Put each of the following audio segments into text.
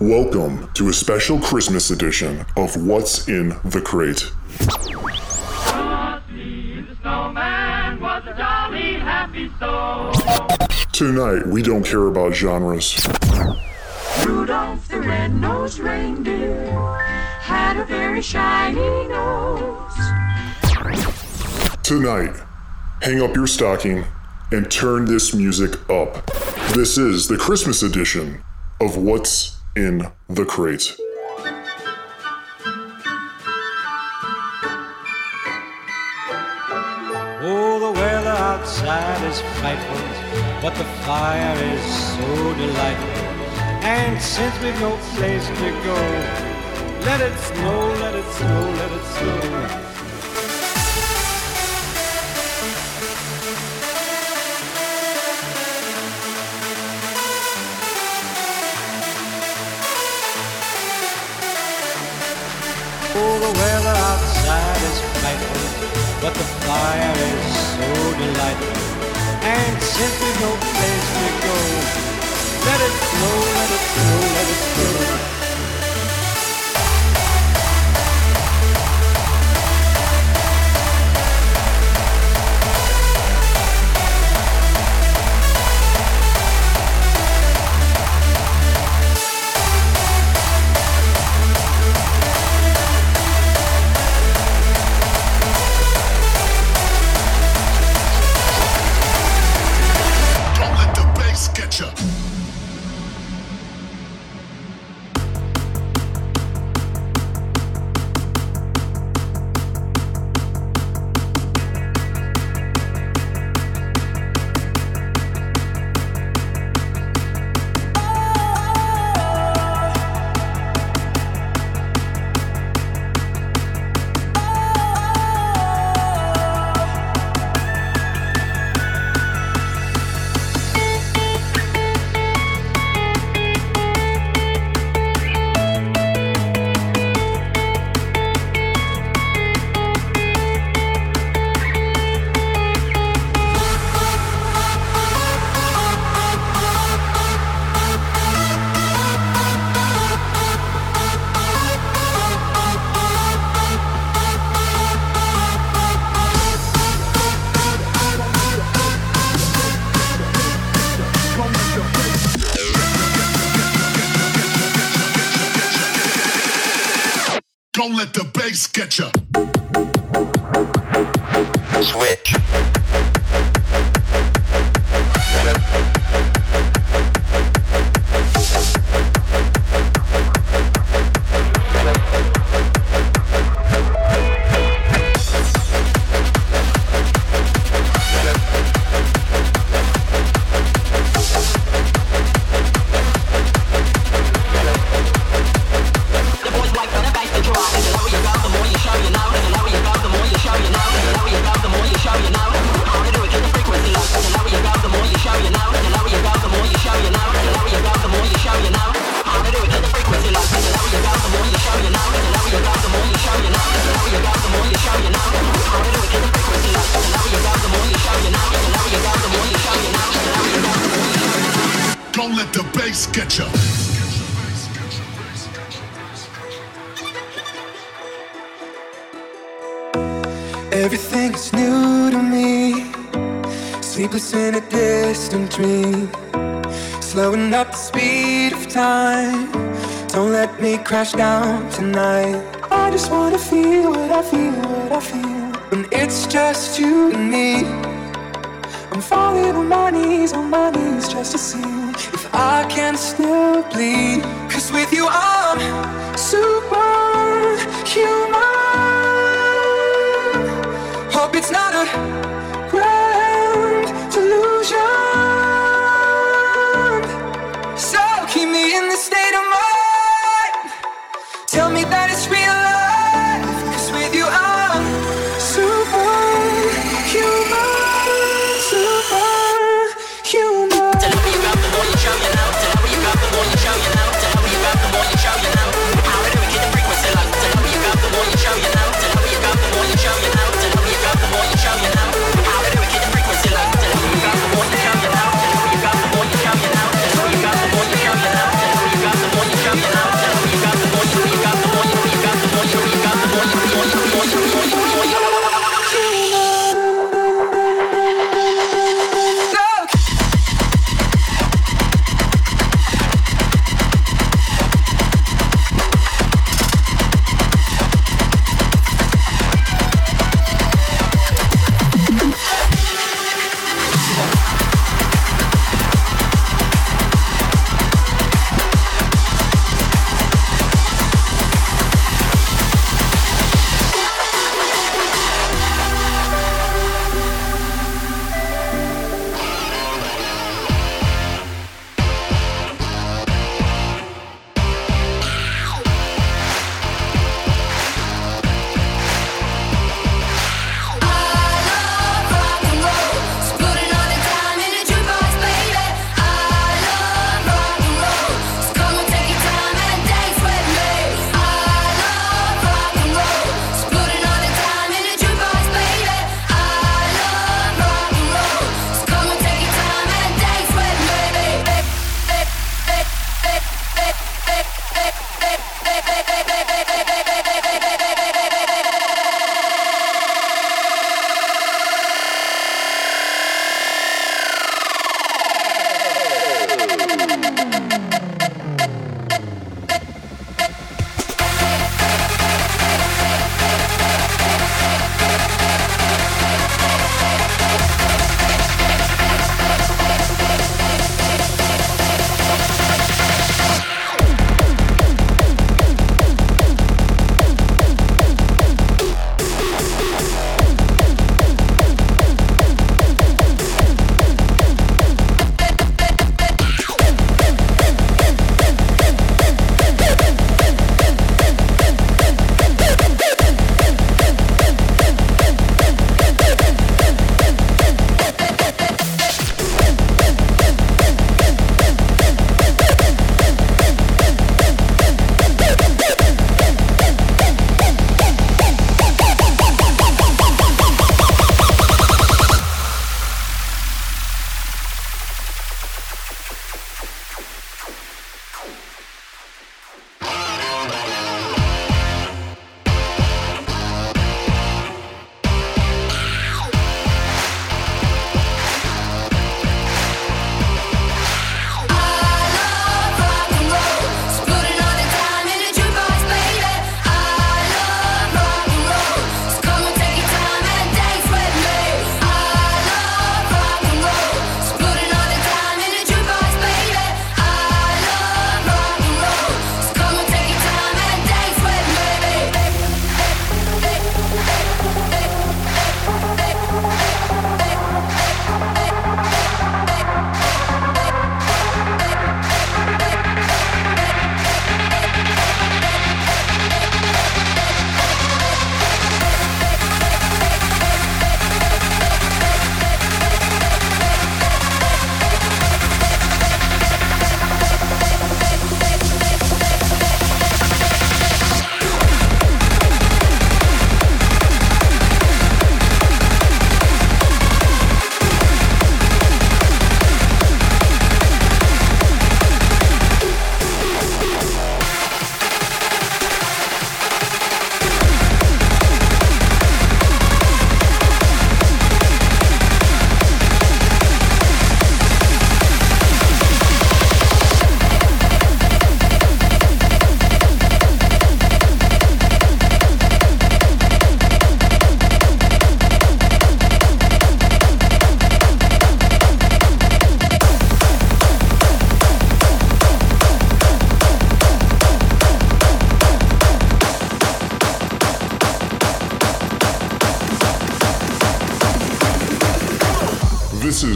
Welcome to a special Christmas edition of What's in the Crate. Tonight, we don't care about genres. Rudolph the red-nosed reindeer had a very shiny nose. Tonight, hang up your stocking and turn this music up. This is the Christmas edition of What's in the Crate. Oh, the weather outside is frightful, but the fire is so delightful. And since we've no place to go, let it snow, let it snow, let it snow. But the fire is so delightful. And since we've no place to go, let it snow, let it snow, let it snow. Let the bass get you. Everything is new to me. Sleepless in a distant dream. Slowing up the speed of time. Don't let me crash down tonight. I just wanna feel what I feel, what I feel. When it's just you and me. I'm falling on my knees, on my knees just to see if I can still bleed. Cause with you I'm superhuman. Hope it's not a grand delusion.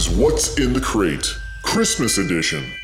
Is What's in the Crate, Christmas edition.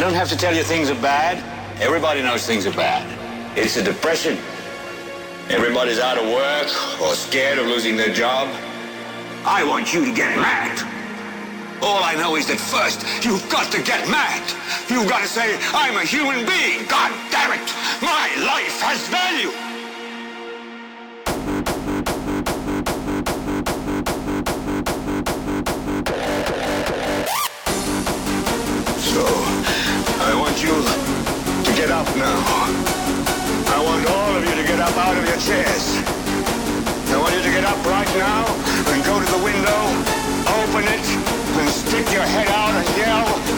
Don't have to tell you things are bad. Everybody knows things are bad. It's a depression. Everybody's out of work or scared of losing their job. I want you to get mad. All I know is that first, you've got to get mad. You've got to say, I'm a human being. God damn it. My life has value. Now. I want all of you to get up out of your chairs. I want you to get up right now and go to the window, open it, and stick your head out and yell,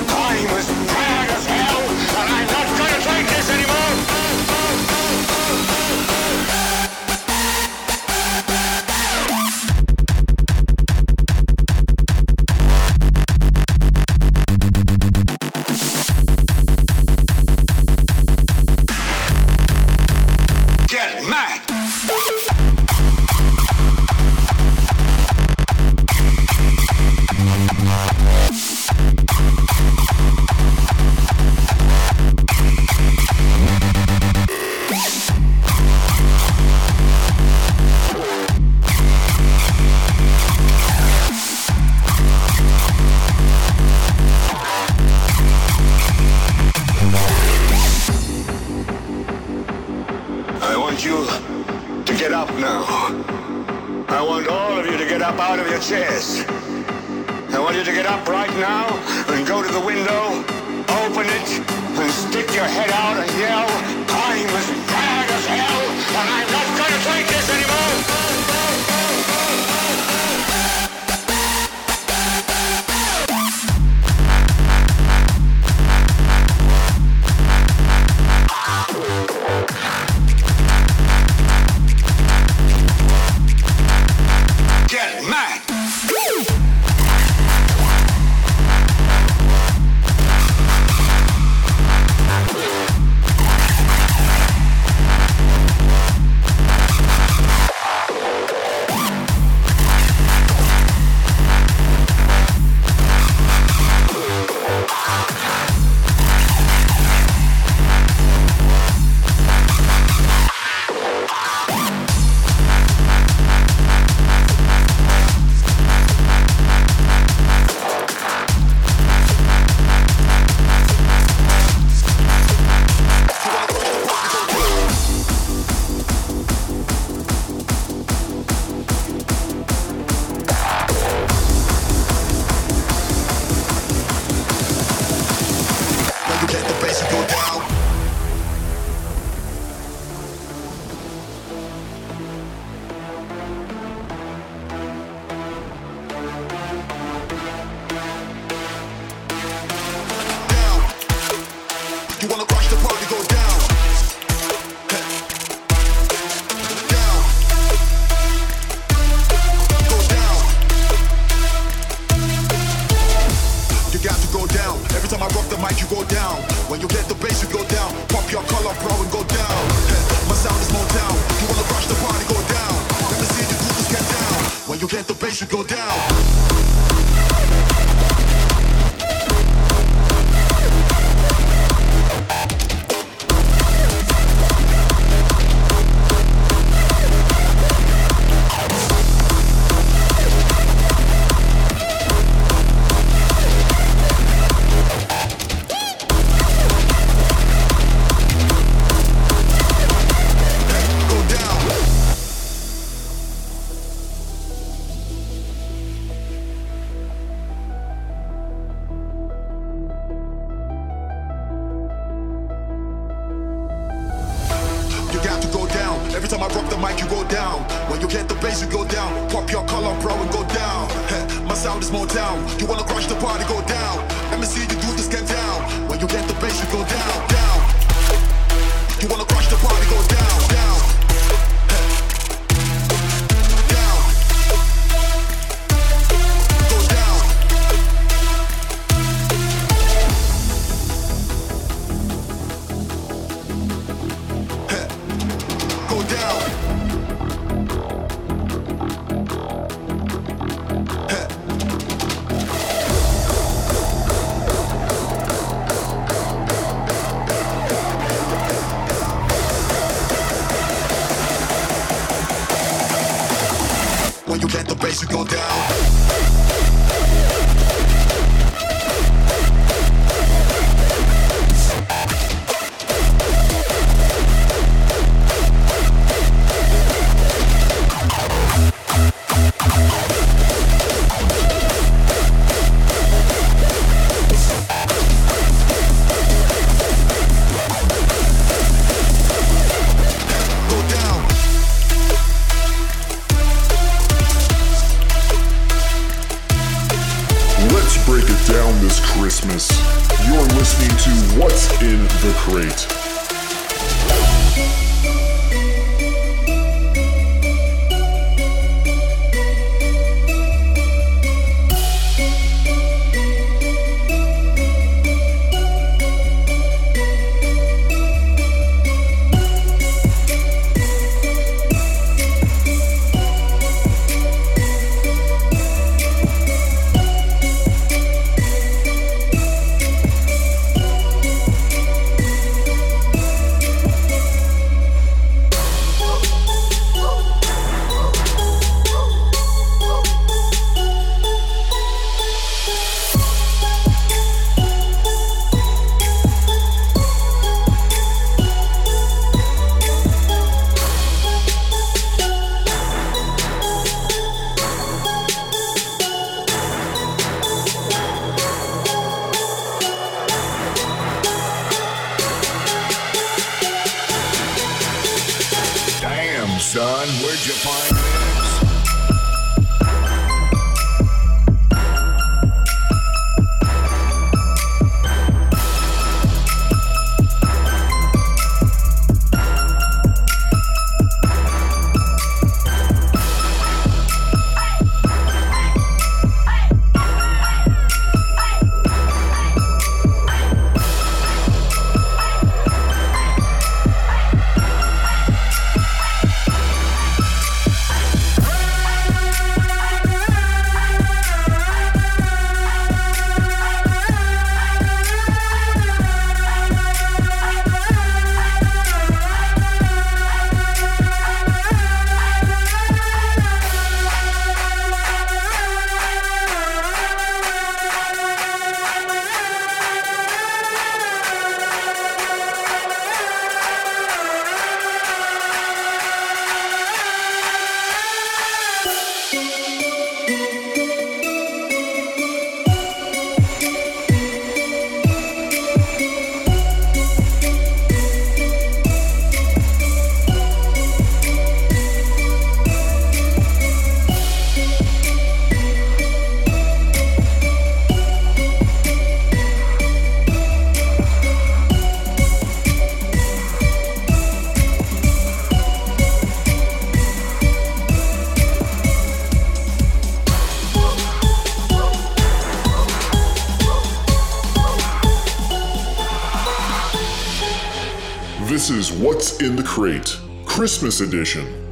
the window, open it, and stick your head out and yell, the bass, you go down. Crate, Christmas Edition.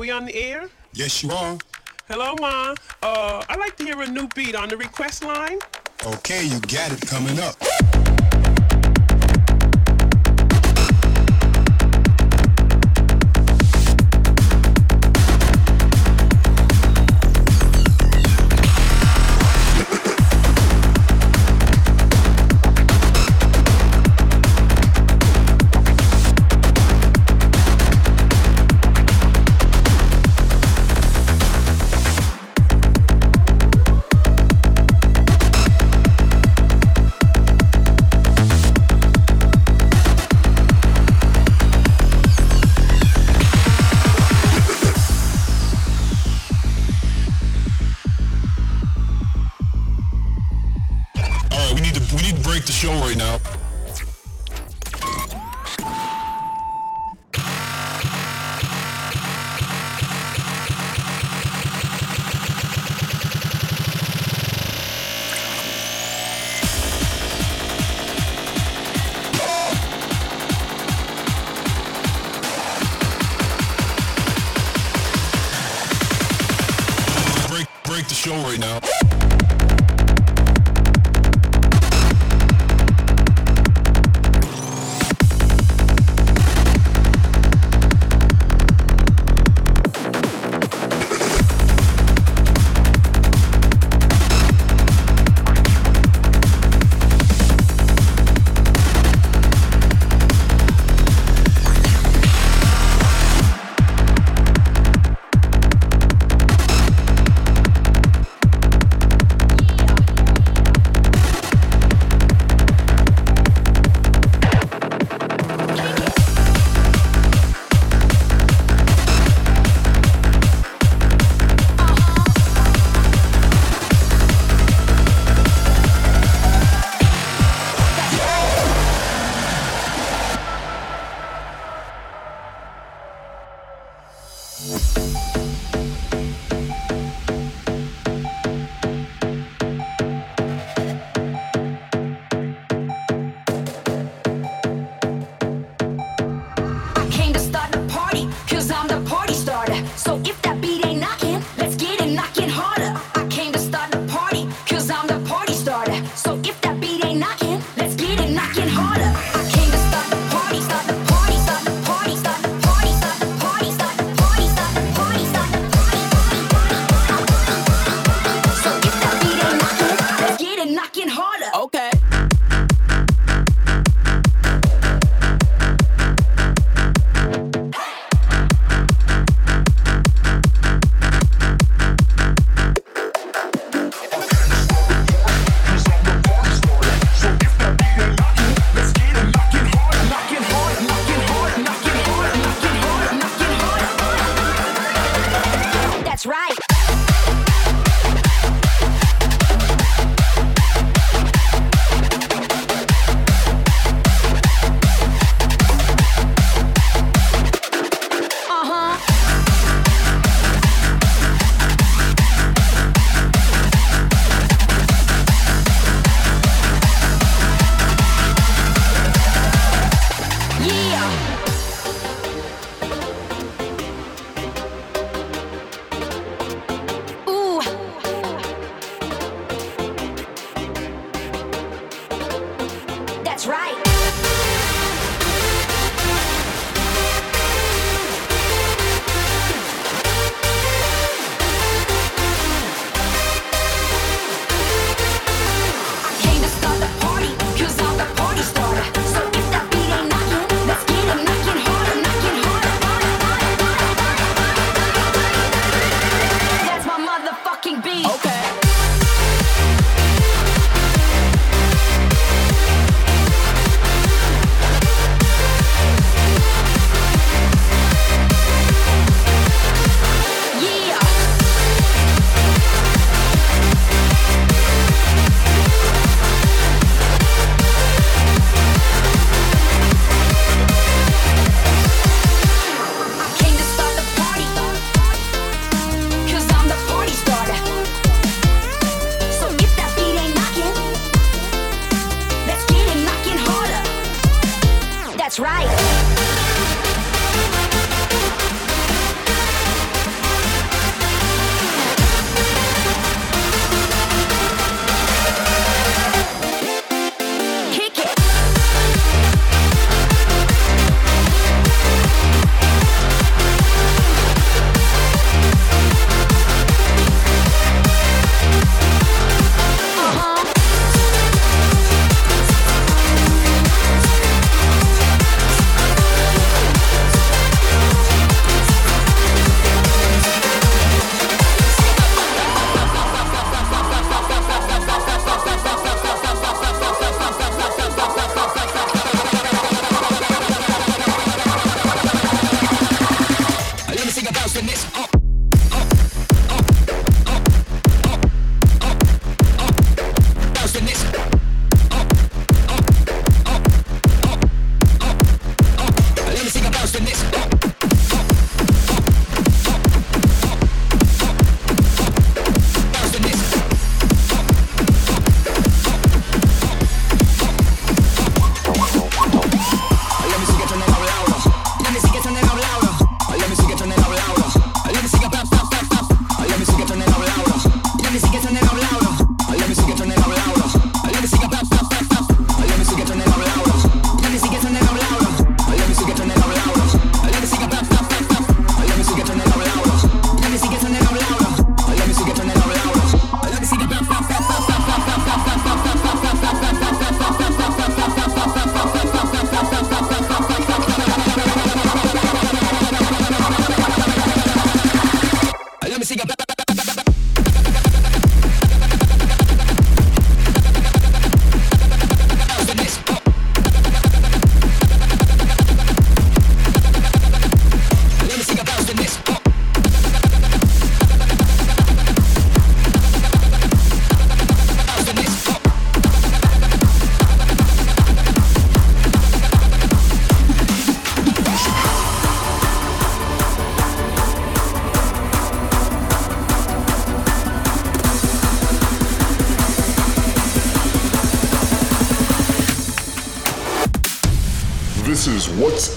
we on the air? Yes, you are. Hello, Ma. Uh, I'd like to hear a new beat on the request line. Okay, you got it coming up.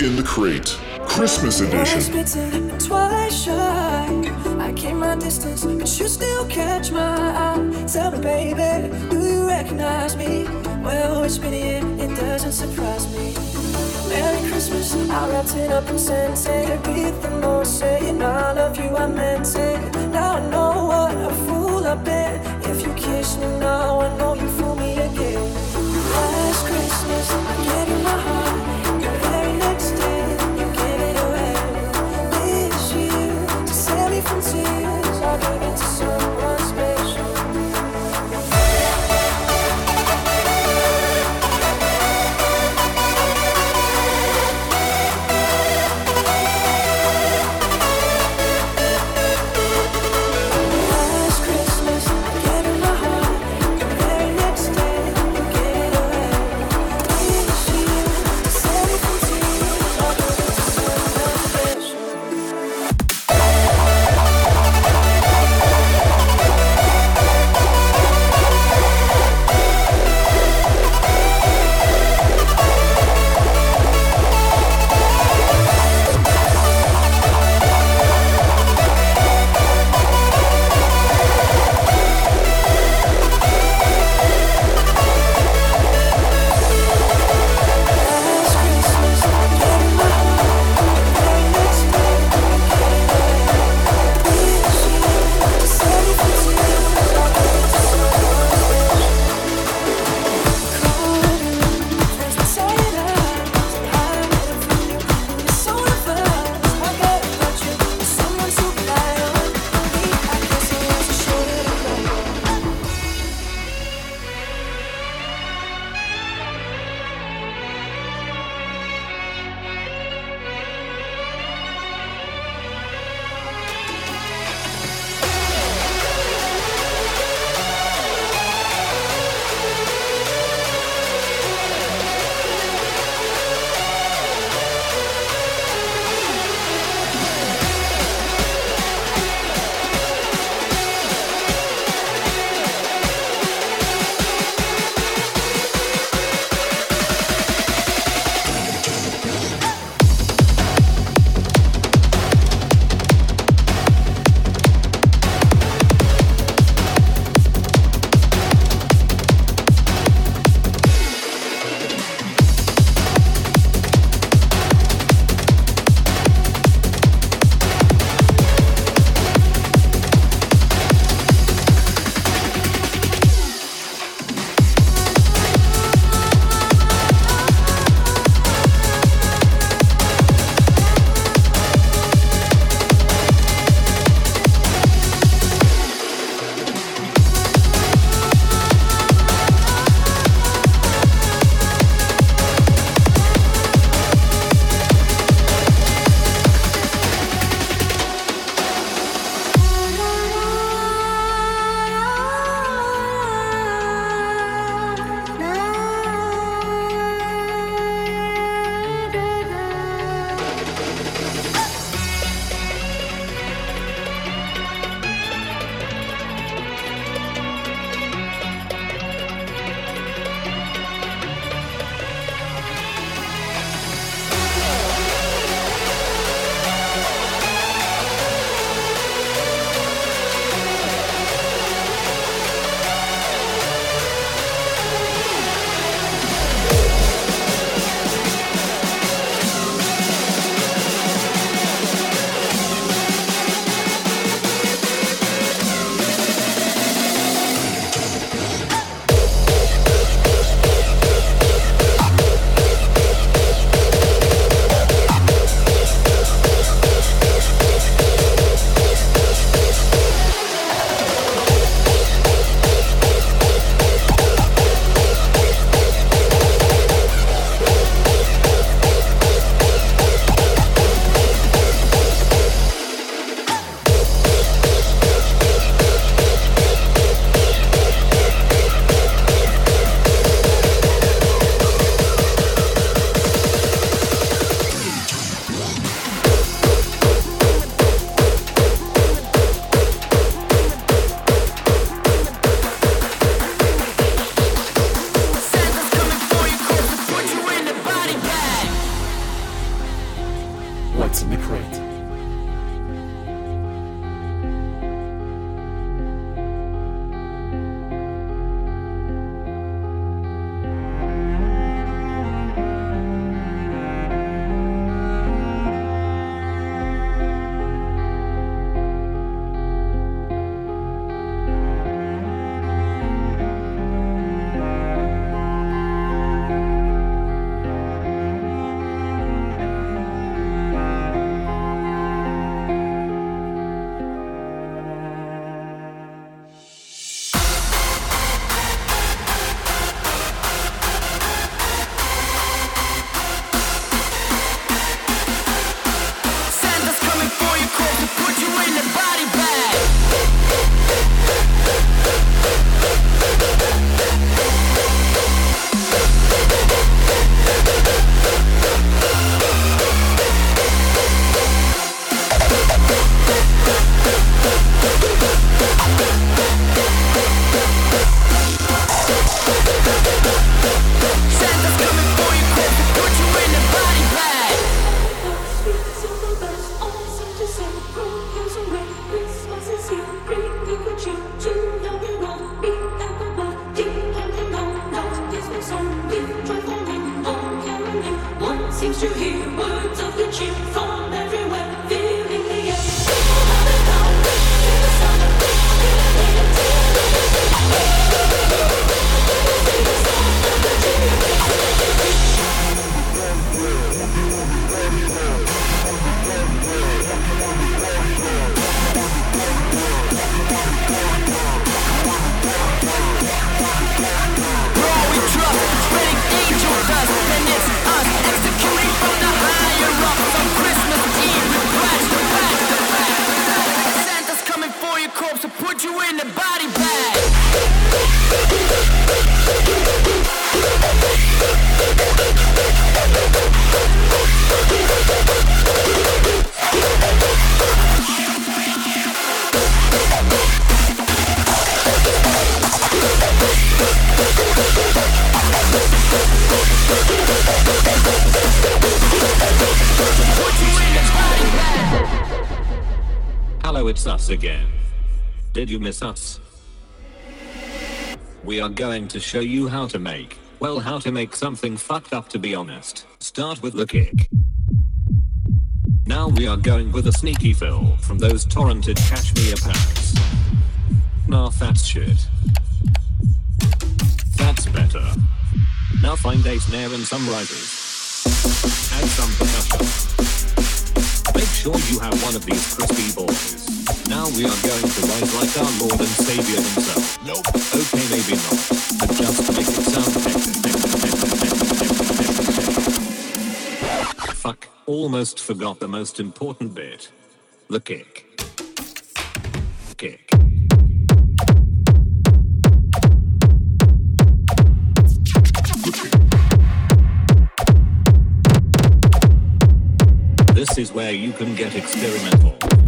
in the Crate, Christmas Edition. Shy. I came my distance, but you still catch my eye. Tell me, baby, do you recognize me? Well, it's been it doesn't surprise me. Merry Christmas, I wrapped it up saying I love you, I meant it Now I know what a fool I've been If you kiss me now, I know Herzen erfreut. Us again. Did you miss us? We are going to show you how to make, well, how to make something fucked up to be honest. Start with the kick. Now we are going with a sneaky fill from those torrented cashmere pants. Nah, that's shit. That's better. Now find a snare and some risers. Add some percussion. Sure you have one of these crispy boys. Now we are going to rise like our Lord and Savior himself. Nope. Okay, maybe not. But just make it sound hectic. Fuck. Almost forgot the most important bit. The kick. Kick. This is where you can get experimental.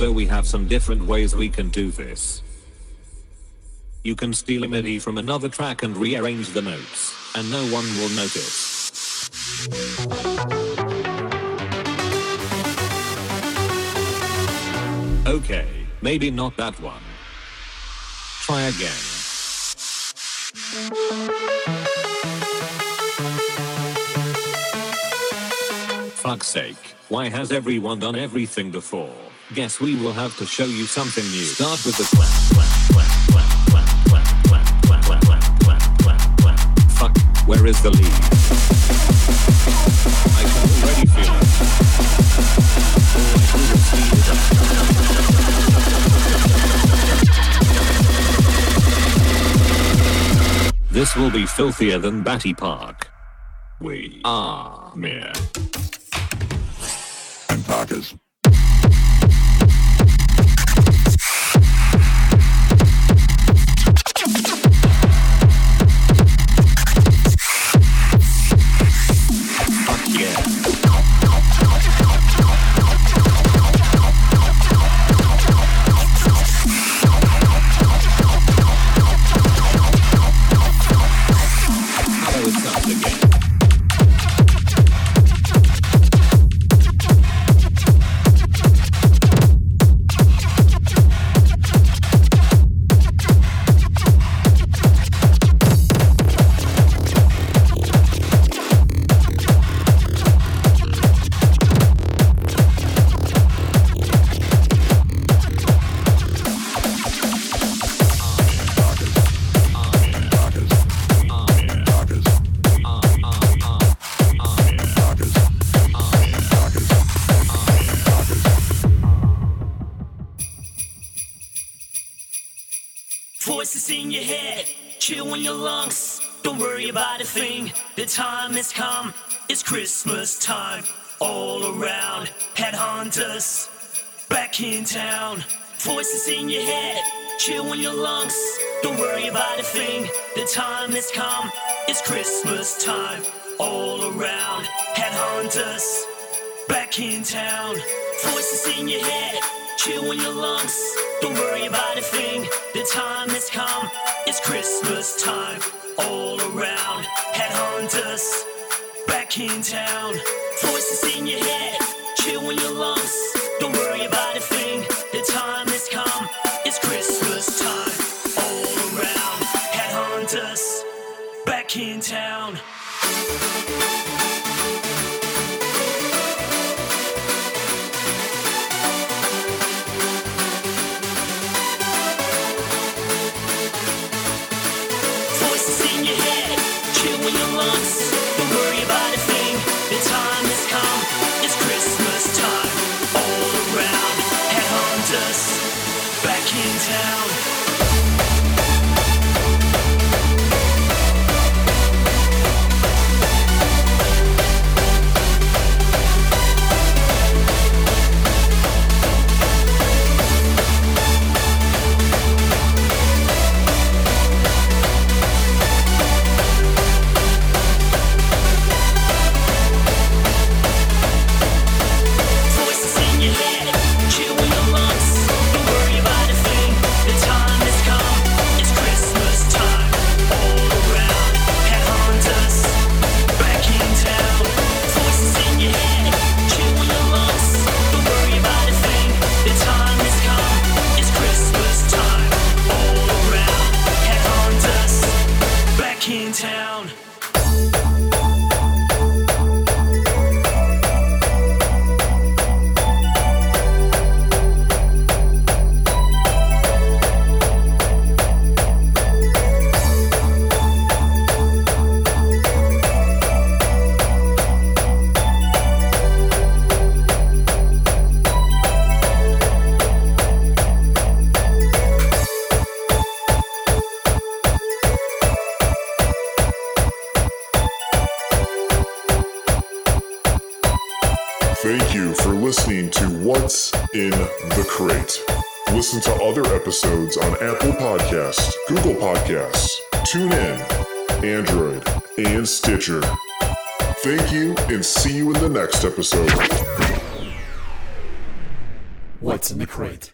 So we have some different ways we can do this. You can steal a MIDI from another track and rearrange the notes, and no one will notice. Okay, maybe not that one. Try again. Fuck's sake, why has everyone done everything before? Guess we will have to show you something new. Start with the clap, clap, clap, clap, clap, clap, clap, clap, clap, clap, clap, clap. Fuck, where is the lead? I can already feel it. This will be filthier than Batty Park. We are mere. And Parkers. All around, headhunters back in town. Voices in your head, chill in your lungs. Don't worry about a thing, the time has come. It's Christmas time all around. Headhunters back in town. Voices in your head, chill in your lungs. Don't worry about a thing, the time has come. It's Christmas time all around. Headhunters back in town. Voices in your head, chill in your lungs. Don't worry about a thing, the time has come. It's Christmas time all around. Headhunters back in town. In town. Stitcher. Thank you and see you in the next episode. What's in the crate?